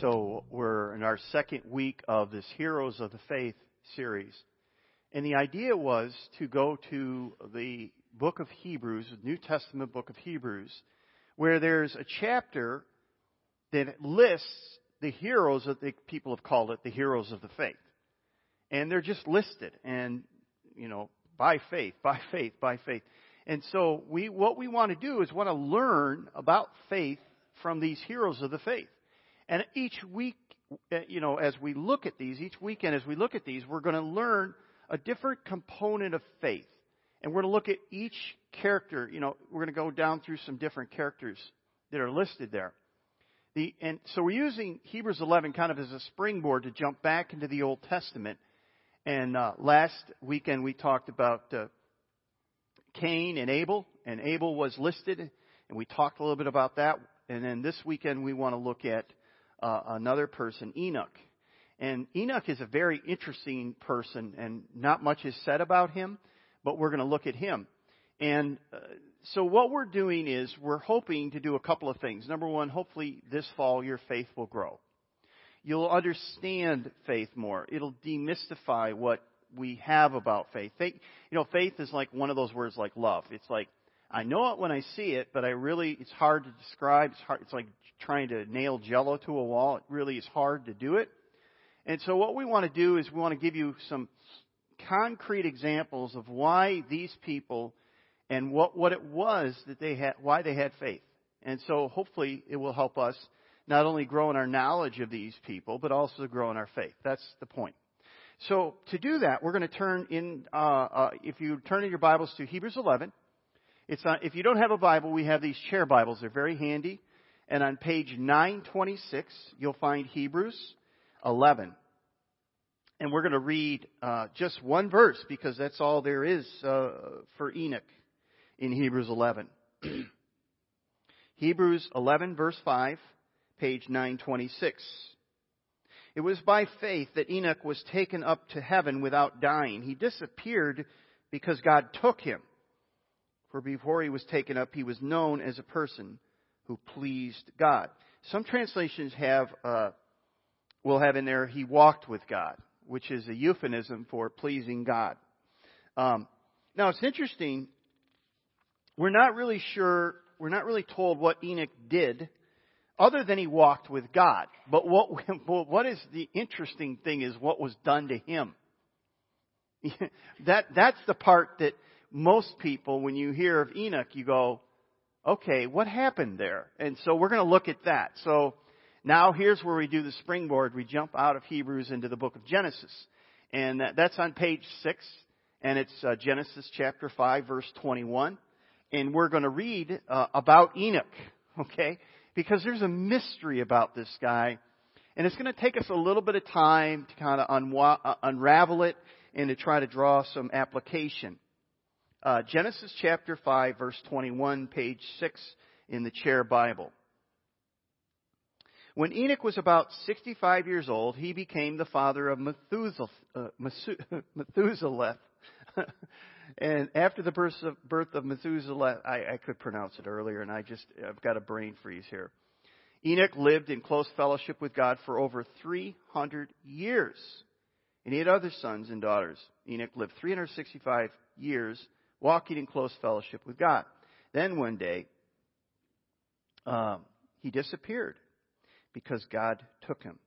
So we're in our second week of this Heroes of the Faith series. And the idea was to go to the book of Hebrews, the New Testament book of Hebrews, where there's a chapter that lists the heroes that the people have called it the heroes of the faith. And they're just listed and, you know, by faith, by faith, by faith. And so we, what we want to do is want to learn about faith from these heroes of the faith. And each week, uh, you know, as we look at these, each weekend as we look at these, we're going to learn a different component of faith. And we're going to look at each character, you know, we're going to go down through some different characters that are listed there. The, and so we're using Hebrews 11 kind of as a springboard to jump back into the Old Testament. And uh, last weekend we talked about uh, Cain and Abel, and Abel was listed, and we talked a little bit about that. And then this weekend we want to look at uh, another person, Enoch. And Enoch is a very interesting person, and not much is said about him, but we're going to look at him. And uh, so what we're doing is we're hoping to do a couple of things. Number one, hopefully this fall your faith will grow. You'll understand faith more. It'll demystify what we have about faith. faith. You know, faith is like one of those words like love. It's like I know it when I see it, but I really it's hard to describe. It's hard. It's like trying to nail jello to a wall. It really is hard to do it. And so what we want to do is we want to give you some concrete examples of why these people and what, what it was that they had, why they had faith. And so hopefully it will help us not only grow in our knowledge of these people, but also grow in our faith. That's the point. So to do that, we're going to turn in, uh, uh, if you turn in your Bibles to Hebrews 11, it's not, if you don't have a Bible, we have these chair Bibles. They're very handy. And on page 926, you'll find Hebrews 11. And we're going to read uh, just one verse because that's all there is uh, for Enoch in Hebrews 11. Hebrews 11, verse 5, page 926. It was by faith that Enoch was taken up to heaven without dying. He disappeared because God took him. For before he was taken up, he was known as a person who pleased God. Some translations have uh, will have in there he walked with God, which is a euphemism for pleasing God. Um, now it's interesting. We're not really sure. We're not really told what Enoch did, other than he walked with God. But what what is the interesting thing is what was done to him. that that's the part that most people, when you hear of Enoch, you go, okay, what happened there? And so we're going to look at that. So now here's where we do the springboard. We jump out of Hebrews into the book of Genesis. And that's on page 6. And it's uh, Genesis chapter 5 verse 21. And we're going to read uh, about Enoch. Okay? Because there's a mystery about this guy. And it's going to take us a little bit of time to kind of unwa- uh, unravel it and to try to draw some application. Uh, Genesis chapter 5, verse 21, page 6 in the chair Bible. When Enoch was about 65 years old, he became the father of Methuselah. Uh, and after the birth of, birth of Methuselah, I, I could pronounce it earlier, and I just, I've got a brain freeze here. Enoch lived in close fellowship with God for over 300 years. And he had other sons and daughters. Enoch lived 365 years walking in close fellowship with God. Then one day, um, he disappeared because God took him.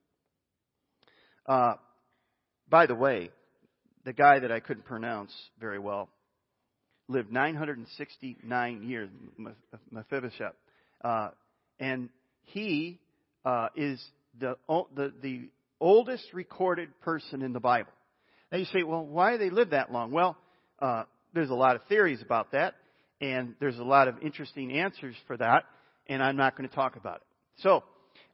Uh, by the way, the guy that I couldn't pronounce very well lived 969 years, Mephibosheth, uh, and he uh, is the, the the oldest recorded person in the Bible. Now you say, well, why they live that long? Well, uh, there's a lot of theories about that, and there's a lot of interesting answers for that, and I'm not going to talk about it. So,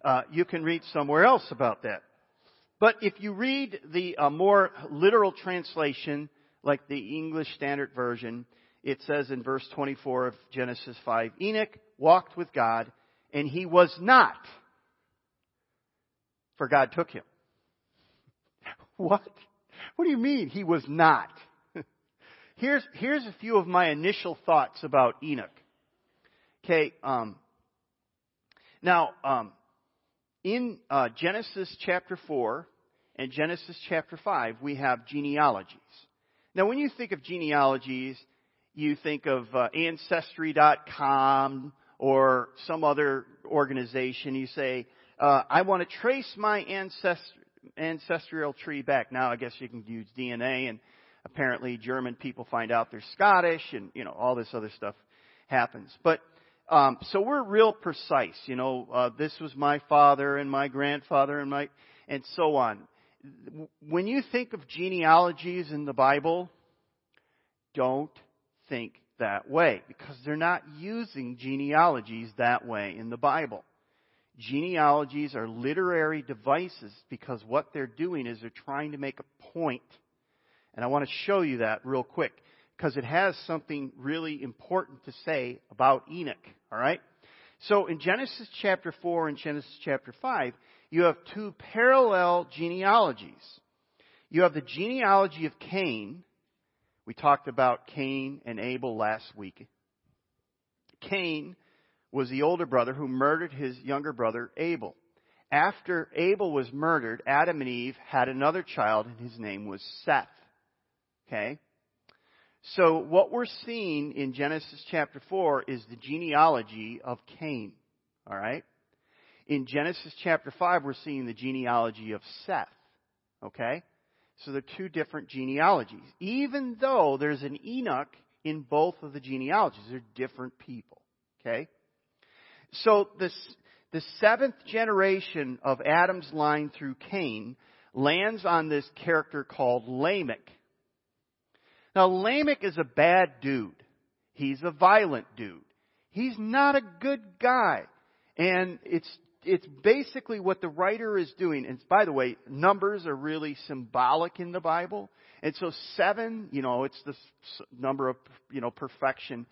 uh, you can read somewhere else about that. But if you read the uh, more literal translation, like the English Standard Version, it says in verse 24 of Genesis 5, Enoch walked with God, and he was not, for God took him. What? What do you mean he was not? Here's, here's a few of my initial thoughts about Enoch. Okay, um, now, um, in uh, Genesis chapter 4 and Genesis chapter 5, we have genealogies. Now, when you think of genealogies, you think of uh, Ancestry.com or some other organization. You say, uh, I want to trace my ancest- ancestral tree back. Now, I guess you can use DNA, and apparently German people find out they're Scottish, and you know all this other stuff happens. But um, so we're real precise. You know, uh, this was my father and my grandfather and my and so on. When you think of genealogies in the Bible, don't think that way because they're not using genealogies that way in the Bible. Genealogies are literary devices because what they're doing is they're trying to make a point. And I want to show you that real quick because it has something really important to say about Enoch. All right? So in Genesis chapter 4 and Genesis chapter 5, you have two parallel genealogies. You have the genealogy of Cain. We talked about Cain and Abel last week. Cain was the older brother who murdered his younger brother Abel. After Abel was murdered, Adam and Eve had another child, and his name was Seth. Okay? So what we're seeing in Genesis chapter 4 is the genealogy of Cain. Alright? In Genesis chapter 5, we're seeing the genealogy of Seth. Okay? So they're two different genealogies. Even though there's an Enoch in both of the genealogies, they're different people. Okay? So this, the seventh generation of Adam's line through Cain lands on this character called Lamech. Now, Lamech is a bad dude. He's a violent dude. He's not a good guy. And it's, it's basically what the writer is doing. And by the way, numbers are really symbolic in the Bible. And so seven, you know, it's the number of, you know, perfection.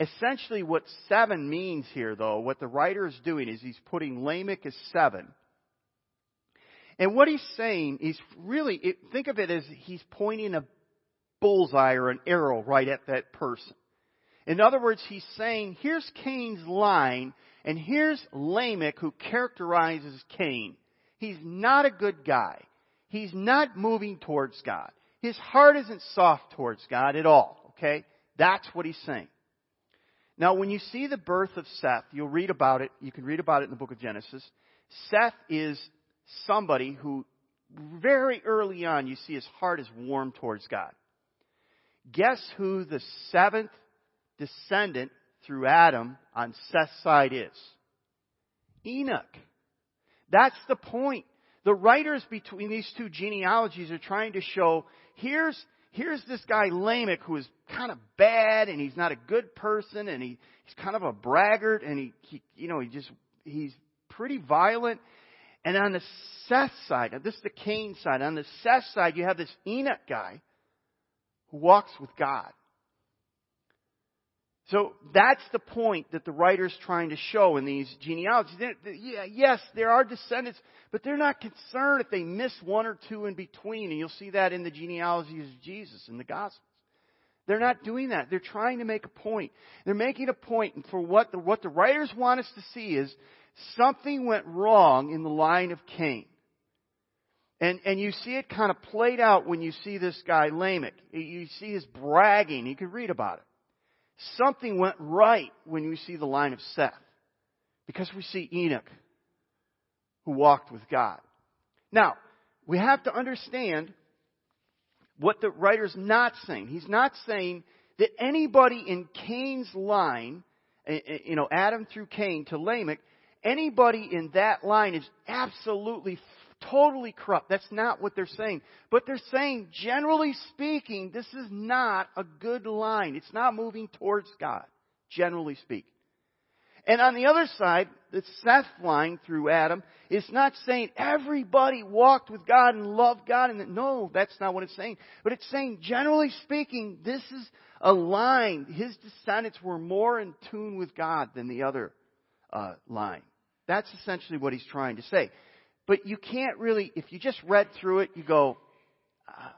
Essentially what seven means here though, what the writer is doing is he's putting Lamech as seven. And what he's saying is really, think of it as he's pointing a bullseye or an arrow right at that person. In other words, he's saying, here's Cain's line, and here's Lamech who characterizes Cain. He's not a good guy. He's not moving towards God. His heart isn't soft towards God at all, okay? That's what he's saying. Now, when you see the birth of Seth, you'll read about it. You can read about it in the book of Genesis. Seth is somebody who very early on you see his heart is warm towards God. Guess who the seventh descendant through Adam on Seth's side is? Enoch. That's the point. The writers between these two genealogies are trying to show here's, here's this guy Lamech who is kind of bad and he's not a good person and he, he's kind of a braggart and he, he you know, he just, he's pretty violent. And on the Seth side, this is the Cain side, on the Seth side, you have this Enoch guy who walks with God. So that's the point that the writer's trying to show in these genealogies. Yes, there are descendants, but they're not concerned if they miss one or two in between. And you'll see that in the genealogies of Jesus in the Gospels. They're not doing that. They're trying to make a point. They're making a point, and for what the, what the writers want us to see is something went wrong in the line of Cain. And, and you see it kind of played out when you see this guy Lamech. You see his bragging. You can read about it. Something went right when you see the line of Seth. Because we see Enoch, who walked with God. Now, we have to understand what the writer's not saying. He's not saying that anybody in Cain's line, eh, eh, you know, Adam through Cain to Lamech, anybody in that line is absolutely totally corrupt. That's not what they're saying. But they're saying, generally speaking, this is not a good line. It's not moving towards God, generally speaking. And on the other side, the Seth line through Adam is not saying everybody walked with God and loved God. And no, that's not what it's saying. But it's saying, generally speaking, this is a line. His descendants were more in tune with God than the other uh, line. That's essentially what he's trying to say. But you can't really, if you just read through it, you go, uh,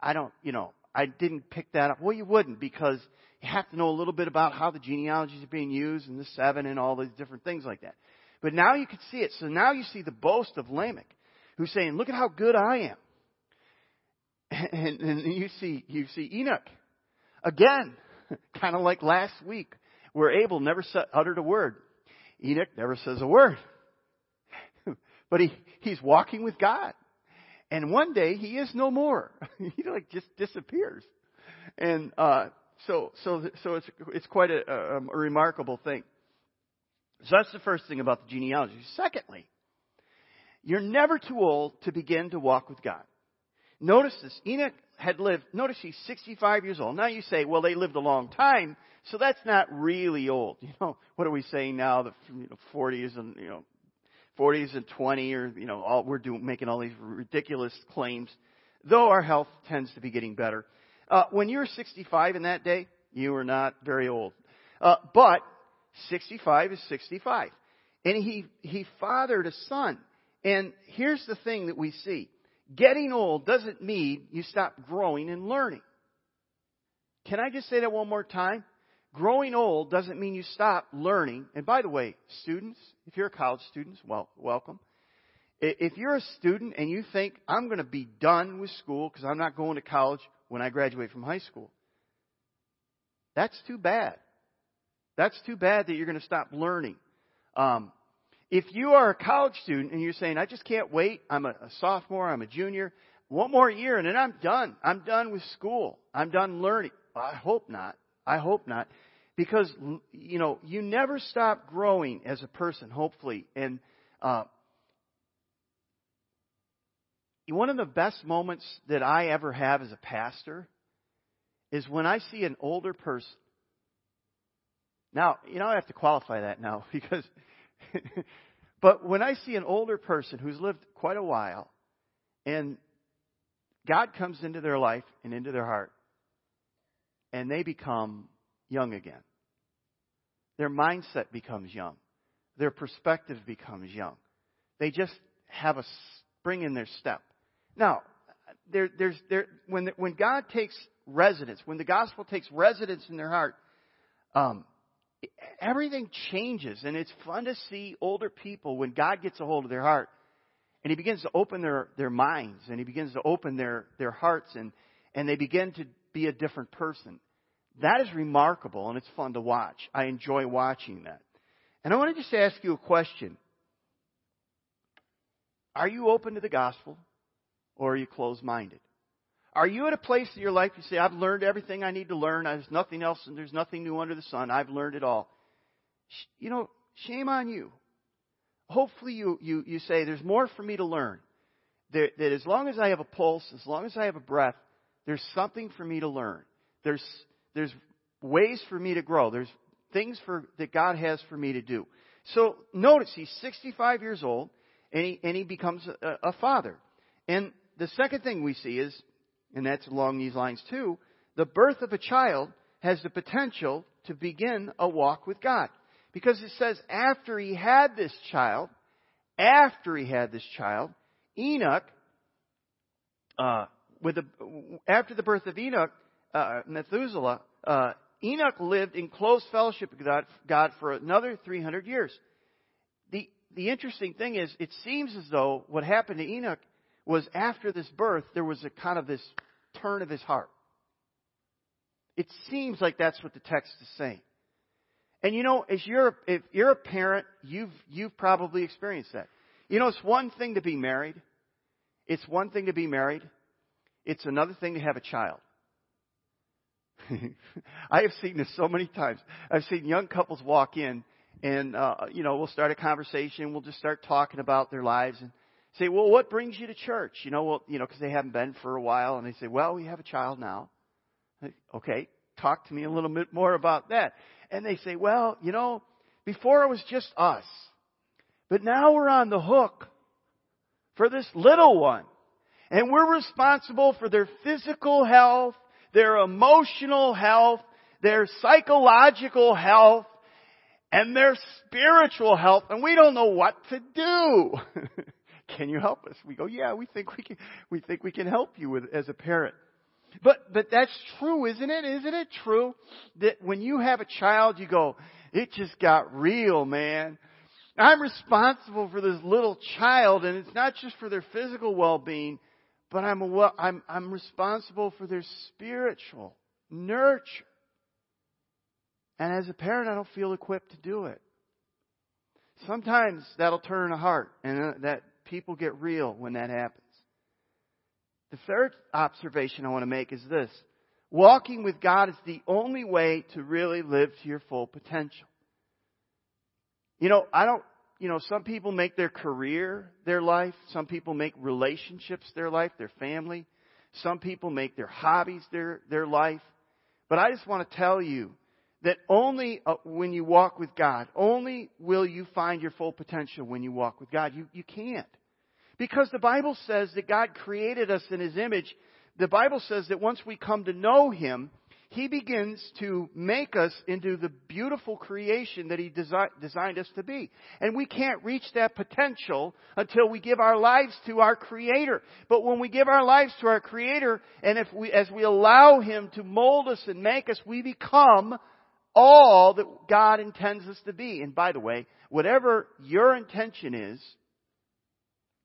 I don't, you know, I didn't pick that up. Well, you wouldn't because you have to know a little bit about how the genealogies are being used and the seven and all these different things like that. But now you can see it. So now you see the boast of Lamech, who's saying, look at how good I am. And, and you see, you see Enoch. Again, kind of like last week, where Abel never uttered a word. Enoch never says a word. but he, he's walking with God. And one day he is no more. he like just disappears. And, uh, so, so, so it's, it's quite a, a, a remarkable thing. So that's the first thing about the genealogy. Secondly, you're never too old to begin to walk with God. Notice this. Enoch had lived, notice he's 65 years old. Now you say, well, they lived a long time, so that's not really old. You know, what are we saying now? The you know, 40s and, you know, 40s and 20 or, you know, all, we're doing, making all these ridiculous claims, though our health tends to be getting better. Uh, when you were 65 in that day, you were not very old. Uh, but 65 is 65. And he, he fathered a son. And here's the thing that we see. Getting old doesn't mean you stop growing and learning. Can I just say that one more time? Growing old doesn't mean you stop learning. And by the way, students, if you're a college student, well, welcome. If you're a student and you think, I'm going to be done with school because I'm not going to college when I graduate from high school, that's too bad. That's too bad that you're going to stop learning. Um, if you are a college student and you're saying, I just can't wait, I'm a, a sophomore, I'm a junior, one more year and then I'm done. I'm done with school. I'm done learning. I hope not. I hope not. Because, you know, you never stop growing as a person, hopefully. And, uh, one of the best moments that I ever have as a pastor is when I see an older person now, you know, I have to qualify that now because, but when I see an older person who's lived quite a while and God comes into their life and into their heart and they become young again, their mindset becomes young, their perspective becomes young. They just have a spring in their step. Now, there, there's, there, when, when God takes residence, when the gospel takes residence in their heart, um, everything changes and it's fun to see older people when God gets a hold of their heart and he begins to open their, their minds and he begins to open their, their hearts and, and they begin to be a different person. That is remarkable and it's fun to watch. I enjoy watching that. And I want to just ask you a question. Are you open to the gospel or are you closed minded? Are you at a place in your life you say, I've learned everything I need to learn. There's nothing else and there's nothing new under the sun. I've learned it all. You know, shame on you. Hopefully you, you, you say, there's more for me to learn. That, that as long as I have a pulse, as long as I have a breath, there's something for me to learn. There's, there's ways for me to grow. There's things for, that God has for me to do. So notice he's 65 years old and he, and he becomes a, a father. And the second thing we see is and that's along these lines too, the birth of a child has the potential to begin a walk with God. Because it says after he had this child, after he had this child, Enoch, uh, with the, after the birth of Enoch, uh, Methuselah, uh, Enoch lived in close fellowship with God, God for another 300 years. The, the interesting thing is, it seems as though what happened to Enoch was after this birth, there was a kind of this turn of his heart. It seems like that's what the text is saying. And you know, as you're, if you're a parent, you've, you've probably experienced that. You know, it's one thing to be married. It's one thing to be married. It's another thing to have a child. I have seen this so many times. I've seen young couples walk in and, uh, you know, we'll start a conversation. We'll just start talking about their lives and, say, well, what brings you to church? You know, well, you know, because they haven't been for a while, and they say, well, we have a child now. Okay, talk to me a little bit more about that. And they say, well, you know, before it was just us, but now we're on the hook for this little one. And we're responsible for their physical health, their emotional health, their psychological health, and their spiritual health, and we don't know what to do. can you help us? We go, yeah, we think we can, we think we can help you with, as a parent. But, but that's true, isn't it? Isn't it true that when you have a child, you go, it just got real, man. I'm responsible for this little child, and it's not just for their physical well-being, but I'm, a, I'm, I'm responsible for their spiritual nurture. And as a parent, I don't feel equipped to do it. Sometimes that'll turn a heart, and uh, that people get real when that happens. The third observation I want to make is this. Walking with God is the only way to really live to your full potential. You know, I don't, you know, some people make their career their life. Some people make relationships their life, their family. Some people make their hobbies their, their life. But I just want to tell you that only uh, when you walk with God, only will you find your full potential when you walk with God. You, you can't. Because the Bible says that God created us in His image. The Bible says that once we come to know Him, He begins to make us into the beautiful creation that He desi- designed us to be. And we can't reach that potential until we give our lives to our Creator. But when we give our lives to our Creator, and if we, as we allow Him to mold us and make us, we become all that God intends us to be. And by the way, whatever your intention is,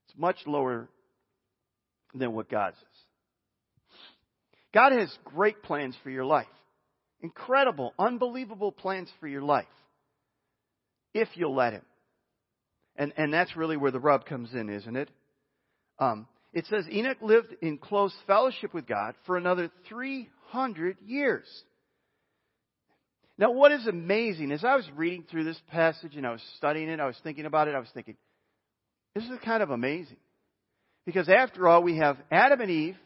it's much lower than what God's says. God has great plans for your life. Incredible, unbelievable plans for your life. If you'll let Him. And, and that's really where the rub comes in, isn't it? Um, it says Enoch lived in close fellowship with God for another 300 years. Now, what is amazing, as I was reading through this passage and I was studying it, I was thinking about it, I was thinking, this is kind of amazing. Because after all, we have Adam and Eve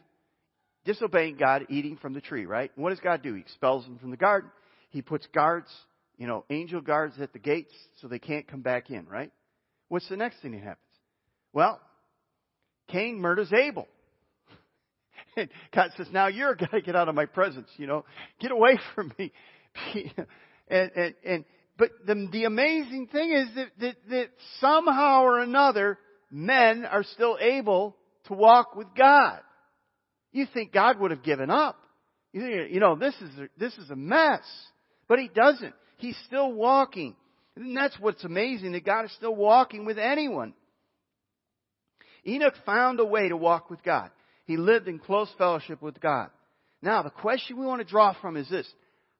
disobeying God, eating from the tree, right? And what does God do? He expels them from the garden. He puts guards, you know, angel guards at the gates so they can't come back in, right? What's the next thing that happens? Well, Cain murders Abel. God says, now you're a guy, get out of my presence, you know, get away from me. and, and, and, but the, the amazing thing is that, that, that somehow or another, men are still able to walk with God. You think God would have given up. You think, you know, this is, this is a mess. But He doesn't. He's still walking. And that's what's amazing, that God is still walking with anyone. Enoch found a way to walk with God. He lived in close fellowship with God. Now, the question we want to draw from is this.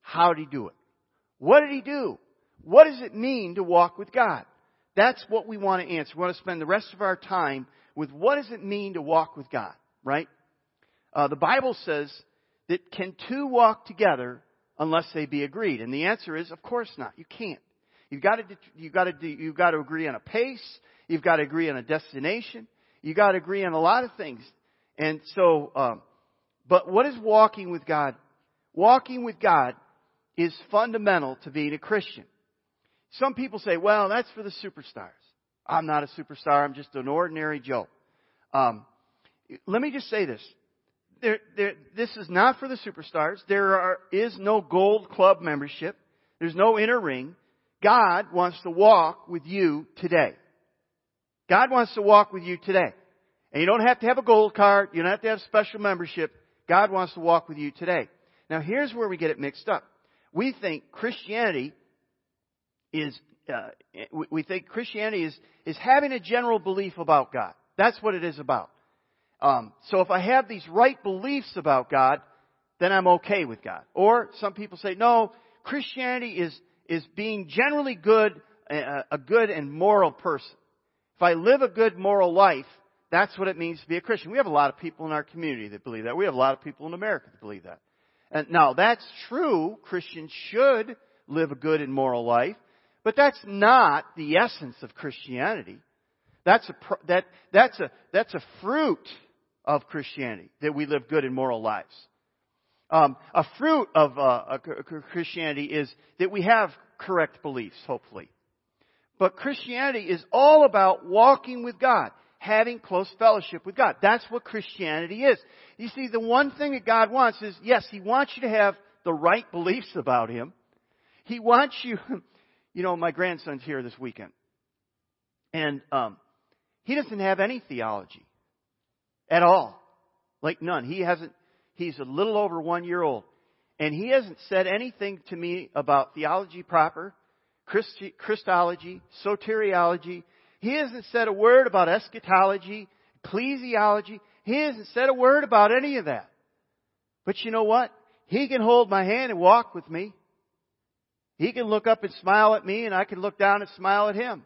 How did he do it? What did he do? What does it mean to walk with God? That's what we want to answer. We want to spend the rest of our time with what does it mean to walk with God, right? Uh, the Bible says that can two walk together unless they be agreed? And the answer is, of course not. You can't. You've got to, you've got to, you've got to agree on a pace. You've got to agree on a destination. You've got to agree on a lot of things. And so, um, but what is walking with God? Walking with God is fundamental to being a Christian. Some people say, well, that's for the superstars. I'm not a superstar. I'm just an ordinary Joe. Um, let me just say this. There, there, this is not for the superstars. There are, is no gold club membership. There's no inner ring. God wants to walk with you today. God wants to walk with you today. And you don't have to have a gold card. You don't have to have special membership. God wants to walk with you today. Now here's where we get it mixed up we think Christianity is, uh, we think Christianity is, is having a general belief about God. That's what it is about. Um, so if I have these right beliefs about God, then I'm okay with God. Or some people say, no, Christianity is, is being generally good, uh, a good and moral person. If I live a good moral life, that's what it means to be a Christian. We have a lot of people in our community that believe that. We have a lot of people in America that believe that. And now that's true. Christians should live a good and moral life, but that's not the essence of Christianity. That's a, that, that's a, that's a fruit of Christianity, that we live good and moral lives. Um, a fruit of uh, Christianity is that we have correct beliefs, hopefully. But Christianity is all about walking with God having close fellowship with God. That's what Christianity is. You see, the one thing that God wants is, yes, He wants you to have the right beliefs about Him. He wants you, you know, my grandson's here this weekend. And, um, he doesn't have any theology. At all. Like none. He hasn't, he's a little over one year old. And he hasn't said anything to me about theology proper, Christi- Christology, soteriology. He hasn't said a word about eschatology, ecclesiology. He hasn't said a word about any of that. But you know what? He can hold my hand and walk with me. He can look up and smile at me and I can look down and smile at him.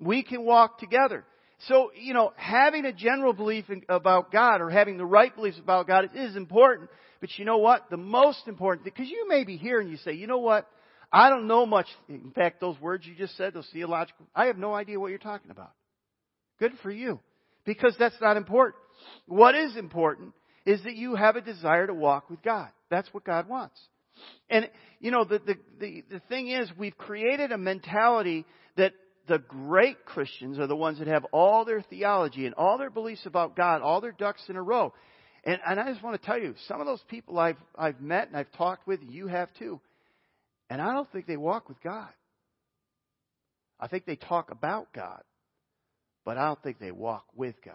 We can walk together. So, you know, having a general belief in, about God or having the right beliefs about God is important. But you know what? The most important, because you may be here and you say, you know what? I don't know much. In fact, those words you just said, those theological, I have no idea what you're talking about. Good for you. Because that's not important. What is important is that you have a desire to walk with God. That's what God wants. And, you know, the, the, the, the thing is, we've created a mentality that the great Christians are the ones that have all their theology and all their beliefs about God, all their ducks in a row. And, and I just want to tell you, some of those people I've, I've met and I've talked with, you have too. And I don't think they walk with God. I think they talk about God, but I don't think they walk with God.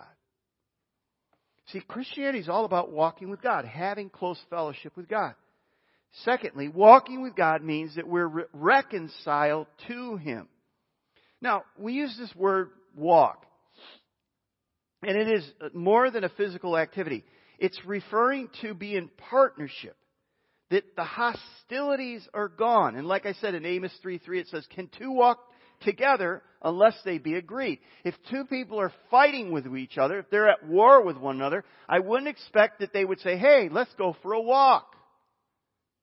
See, Christianity is all about walking with God, having close fellowship with God. Secondly, walking with God means that we're re- reconciled to Him. Now, we use this word walk, and it is more than a physical activity. It's referring to be in partnership, that the hostilities are gone. And like I said in Amos 3 3, it says, Can two walk together unless they be agreed? If two people are fighting with each other, if they're at war with one another, I wouldn't expect that they would say, Hey, let's go for a walk.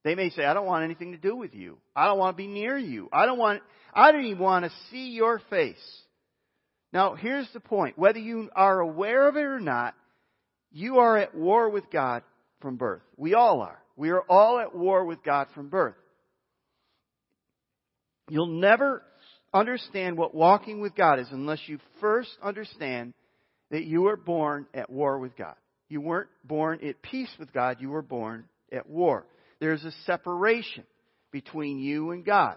They may say, I don't want anything to do with you. I don't want to be near you. I don't want, I don't even want to see your face. Now, here's the point. Whether you are aware of it or not, you are at war with God from birth. We all are. We are all at war with God from birth. You'll never understand what walking with God is unless you first understand that you were born at war with God. You weren't born at peace with God, you were born at war. There's a separation between you and God.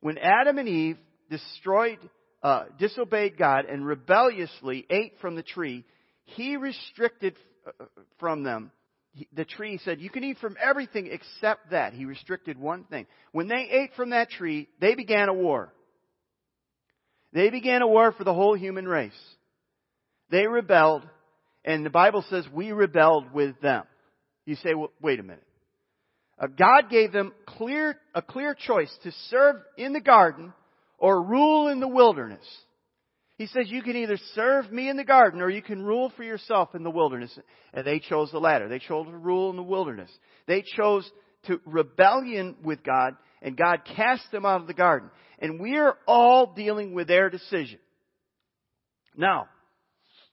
When Adam and Eve destroyed, uh, disobeyed God and rebelliously ate from the tree, He restricted uh, from them. The tree said, You can eat from everything except that. He restricted one thing. When they ate from that tree, they began a war. They began a war for the whole human race. They rebelled, and the Bible says we rebelled with them. You say, well, wait a minute. Uh, God gave them clear, a clear choice to serve in the garden or rule in the wilderness. He says you can either serve me in the garden or you can rule for yourself in the wilderness. And they chose the latter. They chose to rule in the wilderness. They chose to rebellion with God and God cast them out of the garden. And we are all dealing with their decision. Now,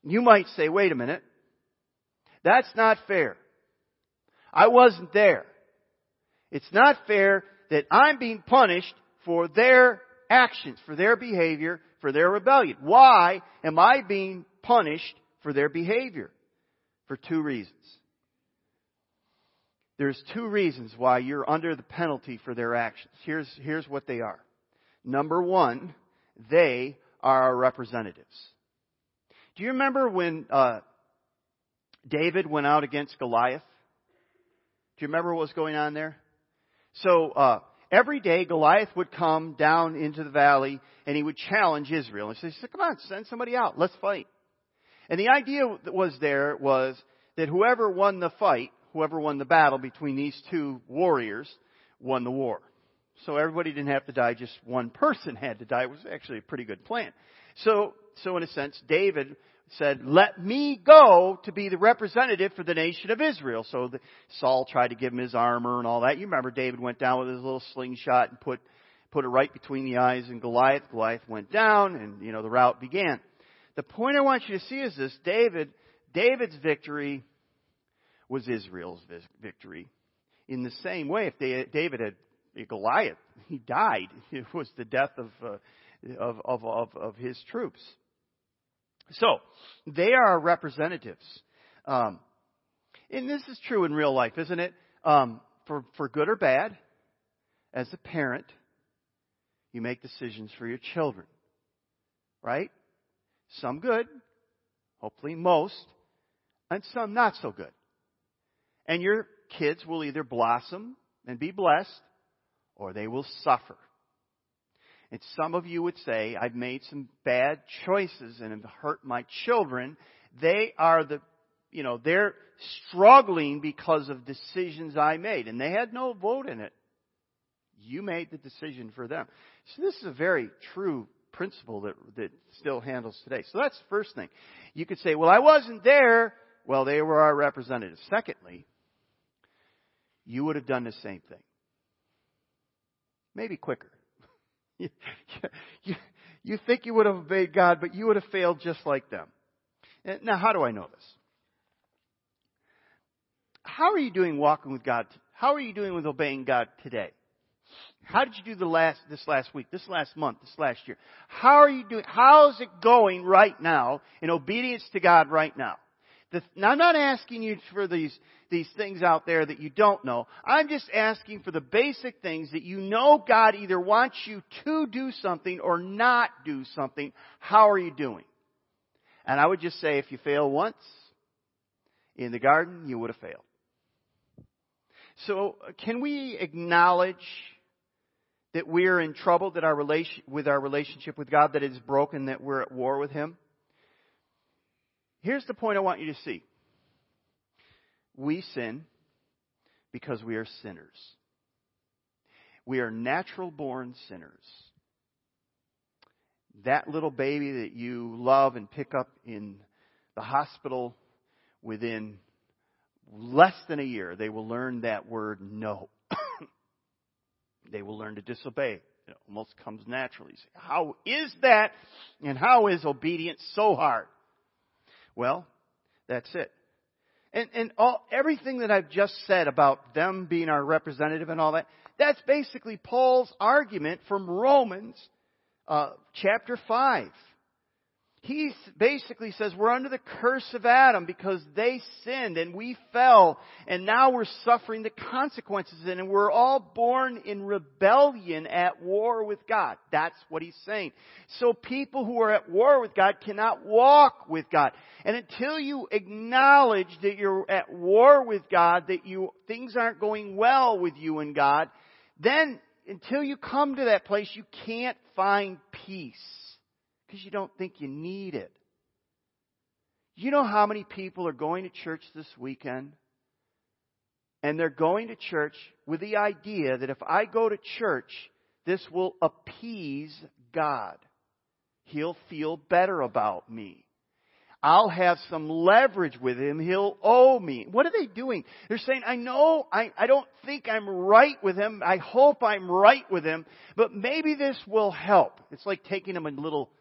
you might say, wait a minute. That's not fair. I wasn't there. It's not fair that I'm being punished for their actions, for their behavior, for their rebellion. Why am I being punished for their behavior? For two reasons. There's two reasons why you're under the penalty for their actions. Here's, here's what they are. Number one, they are our representatives. Do you remember when uh, David went out against Goliath? Do you remember what was going on there? So uh, every day Goliath would come down into the valley and he would challenge Israel. And he said, "Come on, send somebody out. Let's fight." And the idea that was there was that whoever won the fight, whoever won the battle between these two warriors, won the war. So everybody didn't have to die; just one person had to die. It was actually a pretty good plan. So, so in a sense, David said, let me go to be the representative for the nation of Israel. So the, Saul tried to give him his armor and all that. You remember David went down with his little slingshot and put, put it right between the eyes and Goliath. Goliath went down and, you know, the rout began. The point I want you to see is this. David, David's victory was Israel's victory. In the same way, if David had Goliath, he died. It was the death of, uh, of, of, of, of his troops. So, they are our representatives. Um, and this is true in real life, isn't it? Um, for, for good or bad, as a parent, you make decisions for your children. Right? Some good, hopefully most, and some not so good. And your kids will either blossom and be blessed, or they will suffer. And some of you would say, I've made some bad choices and have hurt my children. They are the, you know, they're struggling because of decisions I made. And they had no vote in it. You made the decision for them. So this is a very true principle that, that still handles today. So that's the first thing. You could say, well, I wasn't there. Well, they were our representatives. Secondly, you would have done the same thing. Maybe quicker. you, you, you think you would have obeyed God, but you would have failed just like them. Now, how do I know this? How are you doing walking with God? How are you doing with obeying God today? How did you do the last, this last week, this last month, this last year? How are you doing? How's it going right now in obedience to God right now? The, now I'm not asking you for these, these things out there that you don't know. I'm just asking for the basic things that you know God either wants you to do something or not do something. How are you doing? And I would just say if you fail once in the garden, you would have failed. So uh, can we acknowledge that we're in trouble, that our relation, with our relationship with God, that it's broken, that we're at war with Him? Here's the point I want you to see. We sin because we are sinners. We are natural born sinners. That little baby that you love and pick up in the hospital within less than a year, they will learn that word no. they will learn to disobey. It almost comes naturally. How is that and how is obedience so hard? Well, that's it. And, and all, everything that I've just said about them being our representative and all that, that's basically Paul's argument from Romans uh, chapter 5 he basically says we're under the curse of Adam because they sinned and we fell and now we're suffering the consequences and we're all born in rebellion at war with God. That's what he's saying. So people who are at war with God cannot walk with God. And until you acknowledge that you're at war with God, that you, things aren't going well with you and God, then until you come to that place, you can't find peace because you don't think you need it. You know how many people are going to church this weekend? And they're going to church with the idea that if I go to church, this will appease God. He'll feel better about me. I'll have some leverage with him. He'll owe me. What are they doing? They're saying, I know, I, I don't think I'm right with him. I hope I'm right with him, but maybe this will help. It's like taking him a little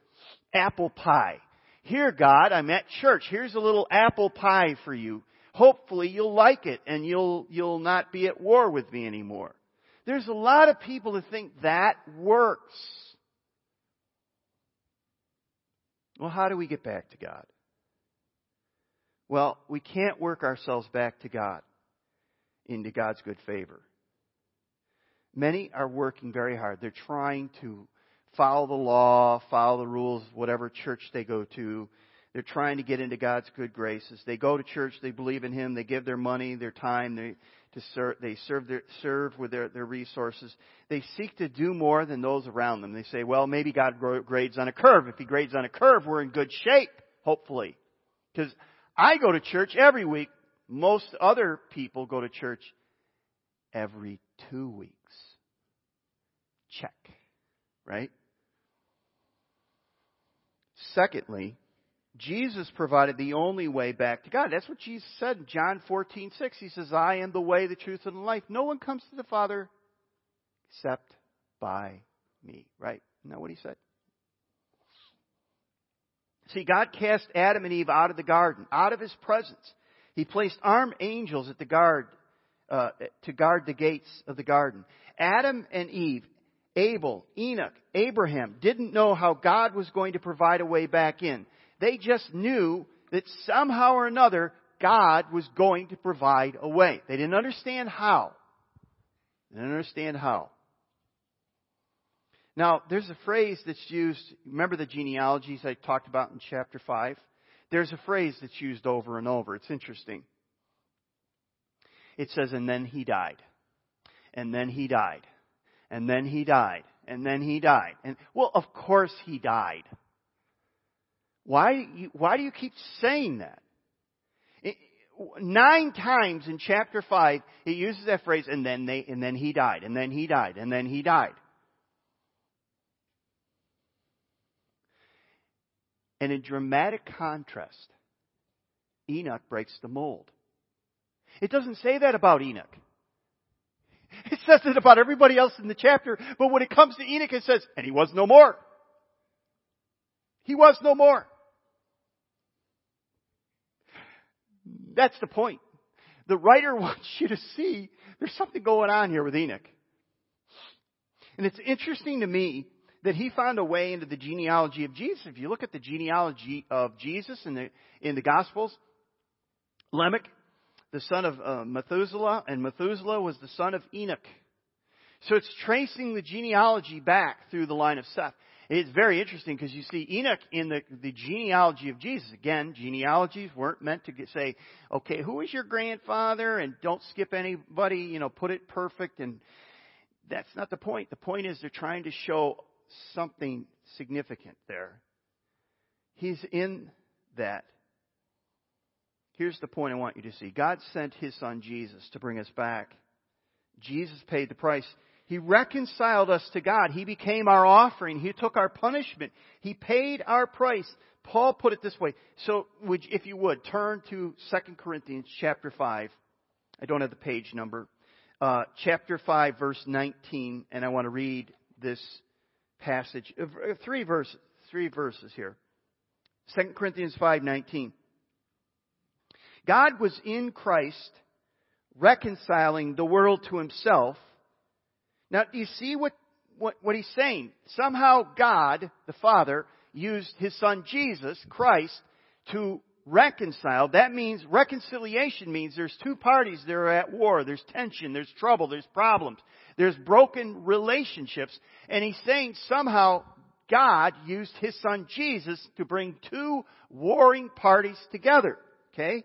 apple pie. Here, God, I'm at church. Here's a little apple pie for you. Hopefully you'll like it and you'll, you'll not be at war with me anymore. There's a lot of people that think that works. Well, how do we get back to God? Well, we can't work ourselves back to God, into God's good favor. Many are working very hard. They're trying to follow the law, follow the rules, whatever church they go to. They're trying to get into God's good graces. They go to church, they believe in Him, they give their money, their time, they, to serve, they serve, their, serve with their, their resources. They seek to do more than those around them. They say, well, maybe God grades on a curve. If He grades on a curve, we're in good shape, hopefully. Because I go to church every week. Most other people go to church every two weeks. Check. Right? Secondly, Jesus provided the only way back to God. That's what Jesus said in John 14, 6. He says, I am the way, the truth, and the life. No one comes to the Father except by me. Right? Isn't that what he said? See, God cast Adam and Eve out of the garden, out of his presence. He placed armed angels at the guard, uh, to guard the gates of the garden. Adam and Eve Abel, Enoch, Abraham didn't know how God was going to provide a way back in. They just knew that somehow or another God was going to provide a way. They didn't understand how. They didn't understand how. Now, there's a phrase that's used, remember the genealogies I talked about in chapter 5? There's a phrase that's used over and over. It's interesting. It says, and then he died. And then he died and then he died, and then he died. And, well, of course he died. Why, why do you keep saying that? Nine times in chapter 5, it uses that phrase, and then they, and then he died, and then he died, and then he died. And in dramatic contrast, Enoch breaks the mold. It doesn't say that about Enoch. It says it about everybody else in the chapter, but when it comes to Enoch, it says, and he was no more. He was no more. That's the point. The writer wants you to see there's something going on here with Enoch. And it's interesting to me that he found a way into the genealogy of Jesus. If you look at the genealogy of Jesus in the, in the Gospels, Lamech, the son of uh, Methuselah, and Methuselah was the son of Enoch. So it's tracing the genealogy back through the line of Seth. It's very interesting because you see Enoch in the, the genealogy of Jesus. Again, genealogies weren't meant to get, say, okay, who is your grandfather? And don't skip anybody, you know, put it perfect. And that's not the point. The point is they're trying to show something significant there. He's in that. Here's the point I want you to see God sent His Son Jesus to bring us back. Jesus paid the price. He reconciled us to God. He became our offering. He took our punishment. He paid our price. Paul put it this way. So, would, if you would, turn to 2 Corinthians chapter 5. I don't have the page number. Uh, chapter 5, verse 19, and I want to read this passage. Uh, three verses, three verses here. 2 Corinthians 5:19. God was in Christ reconciling the world to himself now, do you see what, what, what he's saying? Somehow God, the Father, used his son Jesus, Christ, to reconcile. That means reconciliation means there's two parties that are at war. There's tension, there's trouble, there's problems, there's broken relationships. And he's saying somehow God used his son Jesus to bring two warring parties together. Okay?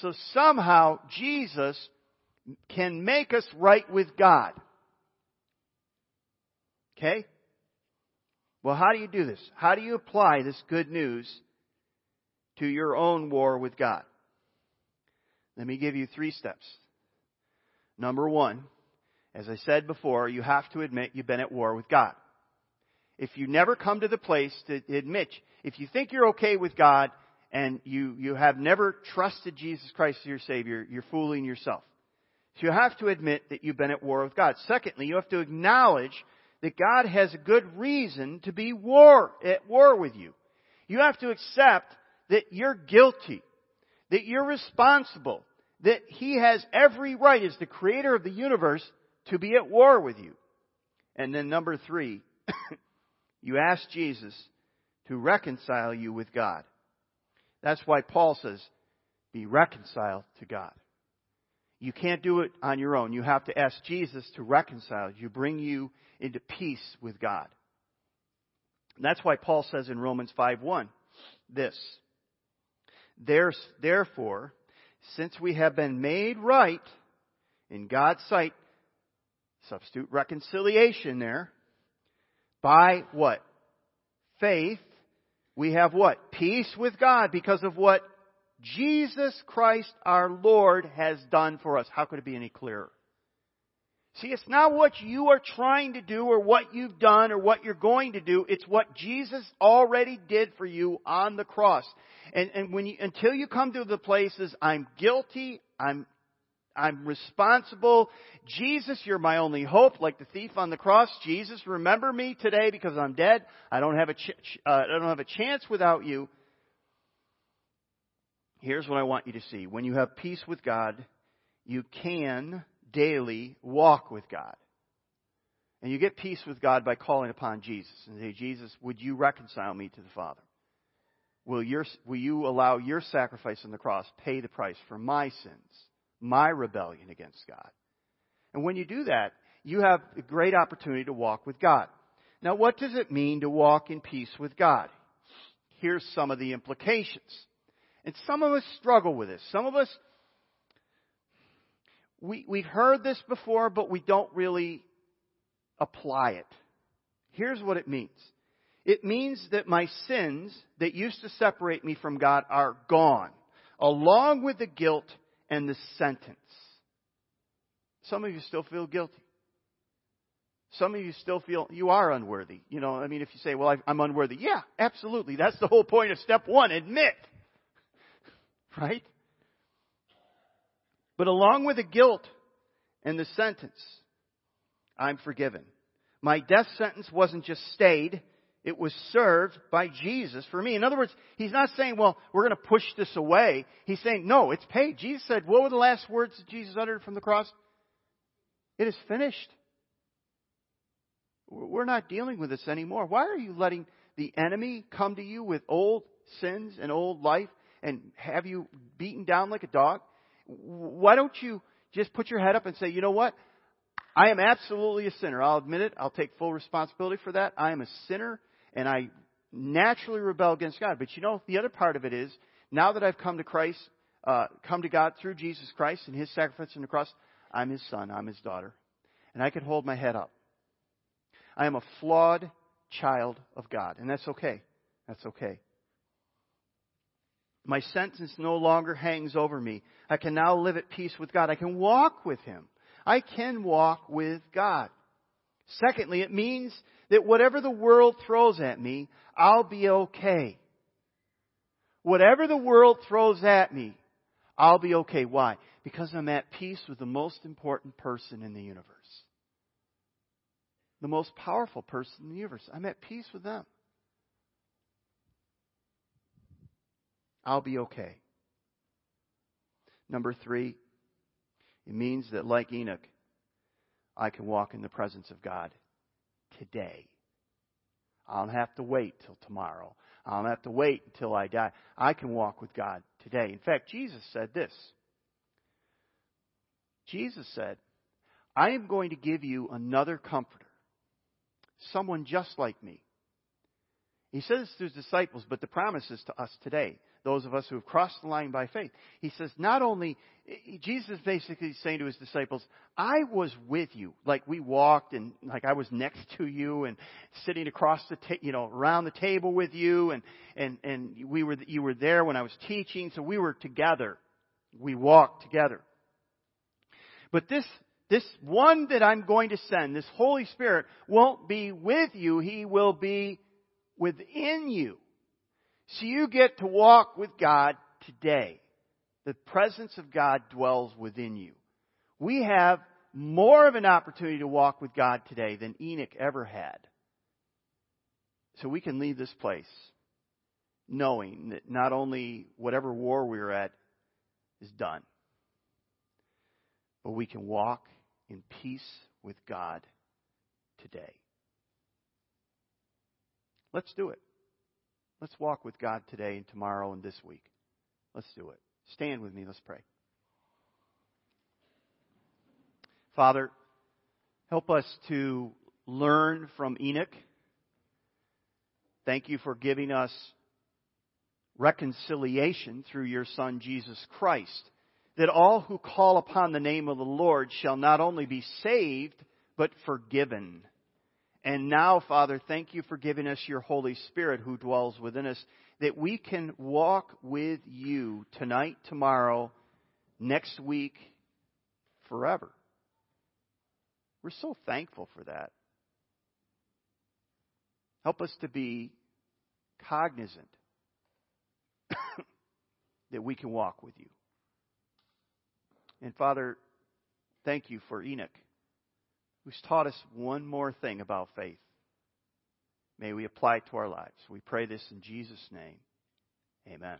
So somehow Jesus can make us right with God. Okay? Well, how do you do this? How do you apply this good news to your own war with God? Let me give you three steps. Number one, as I said before, you have to admit you've been at war with God. If you never come to the place to admit, if you think you're okay with God and you, you have never trusted Jesus Christ as your Savior, you're fooling yourself. So you have to admit that you've been at war with God. Secondly, you have to acknowledge that God has a good reason to be war, at war with you. You have to accept that you're guilty, that you're responsible, that He has every right as the creator of the universe to be at war with you. And then number three, you ask Jesus to reconcile you with God. That's why Paul says, be reconciled to God. You can't do it on your own. You have to ask Jesus to reconcile you, bring you into peace with God. And that's why Paul says in Romans 5:1 this. "There's Therefore, since we have been made right in God's sight, substitute reconciliation there, by what? Faith, we have what? Peace with God because of what Jesus Christ our Lord has done for us. How could it be any clearer? See, it's not what you are trying to do or what you've done or what you're going to do. It's what Jesus already did for you on the cross. And, and when you, until you come to the places, I'm guilty, I'm, I'm responsible. Jesus, you're my only hope, like the thief on the cross. Jesus, remember me today because I'm dead. I don't have a, ch- uh, I don't have a chance without you. Here's what I want you to see. When you have peace with God, you can daily walk with God. And you get peace with God by calling upon Jesus and say, Jesus, would you reconcile me to the Father? Will, your, will you allow your sacrifice on the cross pay the price for my sins, my rebellion against God? And when you do that, you have a great opportunity to walk with God. Now, what does it mean to walk in peace with God? Here's some of the implications. And some of us struggle with this. Some of us, we, we've heard this before, but we don't really apply it. Here's what it means. It means that my sins that used to separate me from God are gone, along with the guilt and the sentence. Some of you still feel guilty. Some of you still feel you are unworthy. You know, I mean, if you say, well, I'm unworthy. Yeah, absolutely. That's the whole point of step one. Admit. Right? But along with the guilt and the sentence, I'm forgiven. My death sentence wasn't just stayed, it was served by Jesus for me. In other words, he's not saying, well, we're going to push this away. He's saying, no, it's paid. Jesus said, what were the last words that Jesus uttered from the cross? It is finished. We're not dealing with this anymore. Why are you letting the enemy come to you with old sins and old life and have you beaten down like a dog? Why don't you just put your head up and say, you know what? I am absolutely a sinner. I'll admit it. I'll take full responsibility for that. I am a sinner and I naturally rebel against God. But you know, the other part of it is, now that I've come to Christ, uh, come to God through Jesus Christ and His sacrifice on the cross, I'm His son, I'm His daughter. And I can hold my head up. I am a flawed child of God, and that's okay. That's okay. My sentence no longer hangs over me. I can now live at peace with God. I can walk with Him. I can walk with God. Secondly, it means that whatever the world throws at me, I'll be okay. Whatever the world throws at me, I'll be okay. Why? Because I'm at peace with the most important person in the universe the most powerful person in the universe. I'm at peace with them. I'll be okay. Number three, it means that like Enoch, I can walk in the presence of God today. I don't have to wait till tomorrow. I don't have to wait until I die. I can walk with God today. In fact, Jesus said this. Jesus said, I am going to give you another comforter someone just like me. He says this to his disciples, but the promise is to us today, those of us who have crossed the line by faith. He says, not only, Jesus is basically saying to his disciples, I was with you. Like we walked and like I was next to you and sitting across the, ta- you know, around the table with you and, and, and we were, you were there when I was teaching, so we were together. We walked together. But this this one that I'm going to send, this Holy Spirit, won't be with you. He will be within you. So you get to walk with God today. The presence of God dwells within you. We have more of an opportunity to walk with God today than Enoch ever had. So we can leave this place knowing that not only whatever war we're at is done, but we can walk in peace with God today. Let's do it. Let's walk with God today and tomorrow and this week. Let's do it. Stand with me. Let's pray. Father, help us to learn from Enoch. Thank you for giving us reconciliation through your Son, Jesus Christ that all who call upon the name of the Lord shall not only be saved, but forgiven. And now, Father, thank you for giving us your Holy Spirit who dwells within us, that we can walk with you tonight, tomorrow, next week, forever. We're so thankful for that. Help us to be cognizant that we can walk with you. And Father, thank you for Enoch, who's taught us one more thing about faith. May we apply it to our lives. We pray this in Jesus' name. Amen.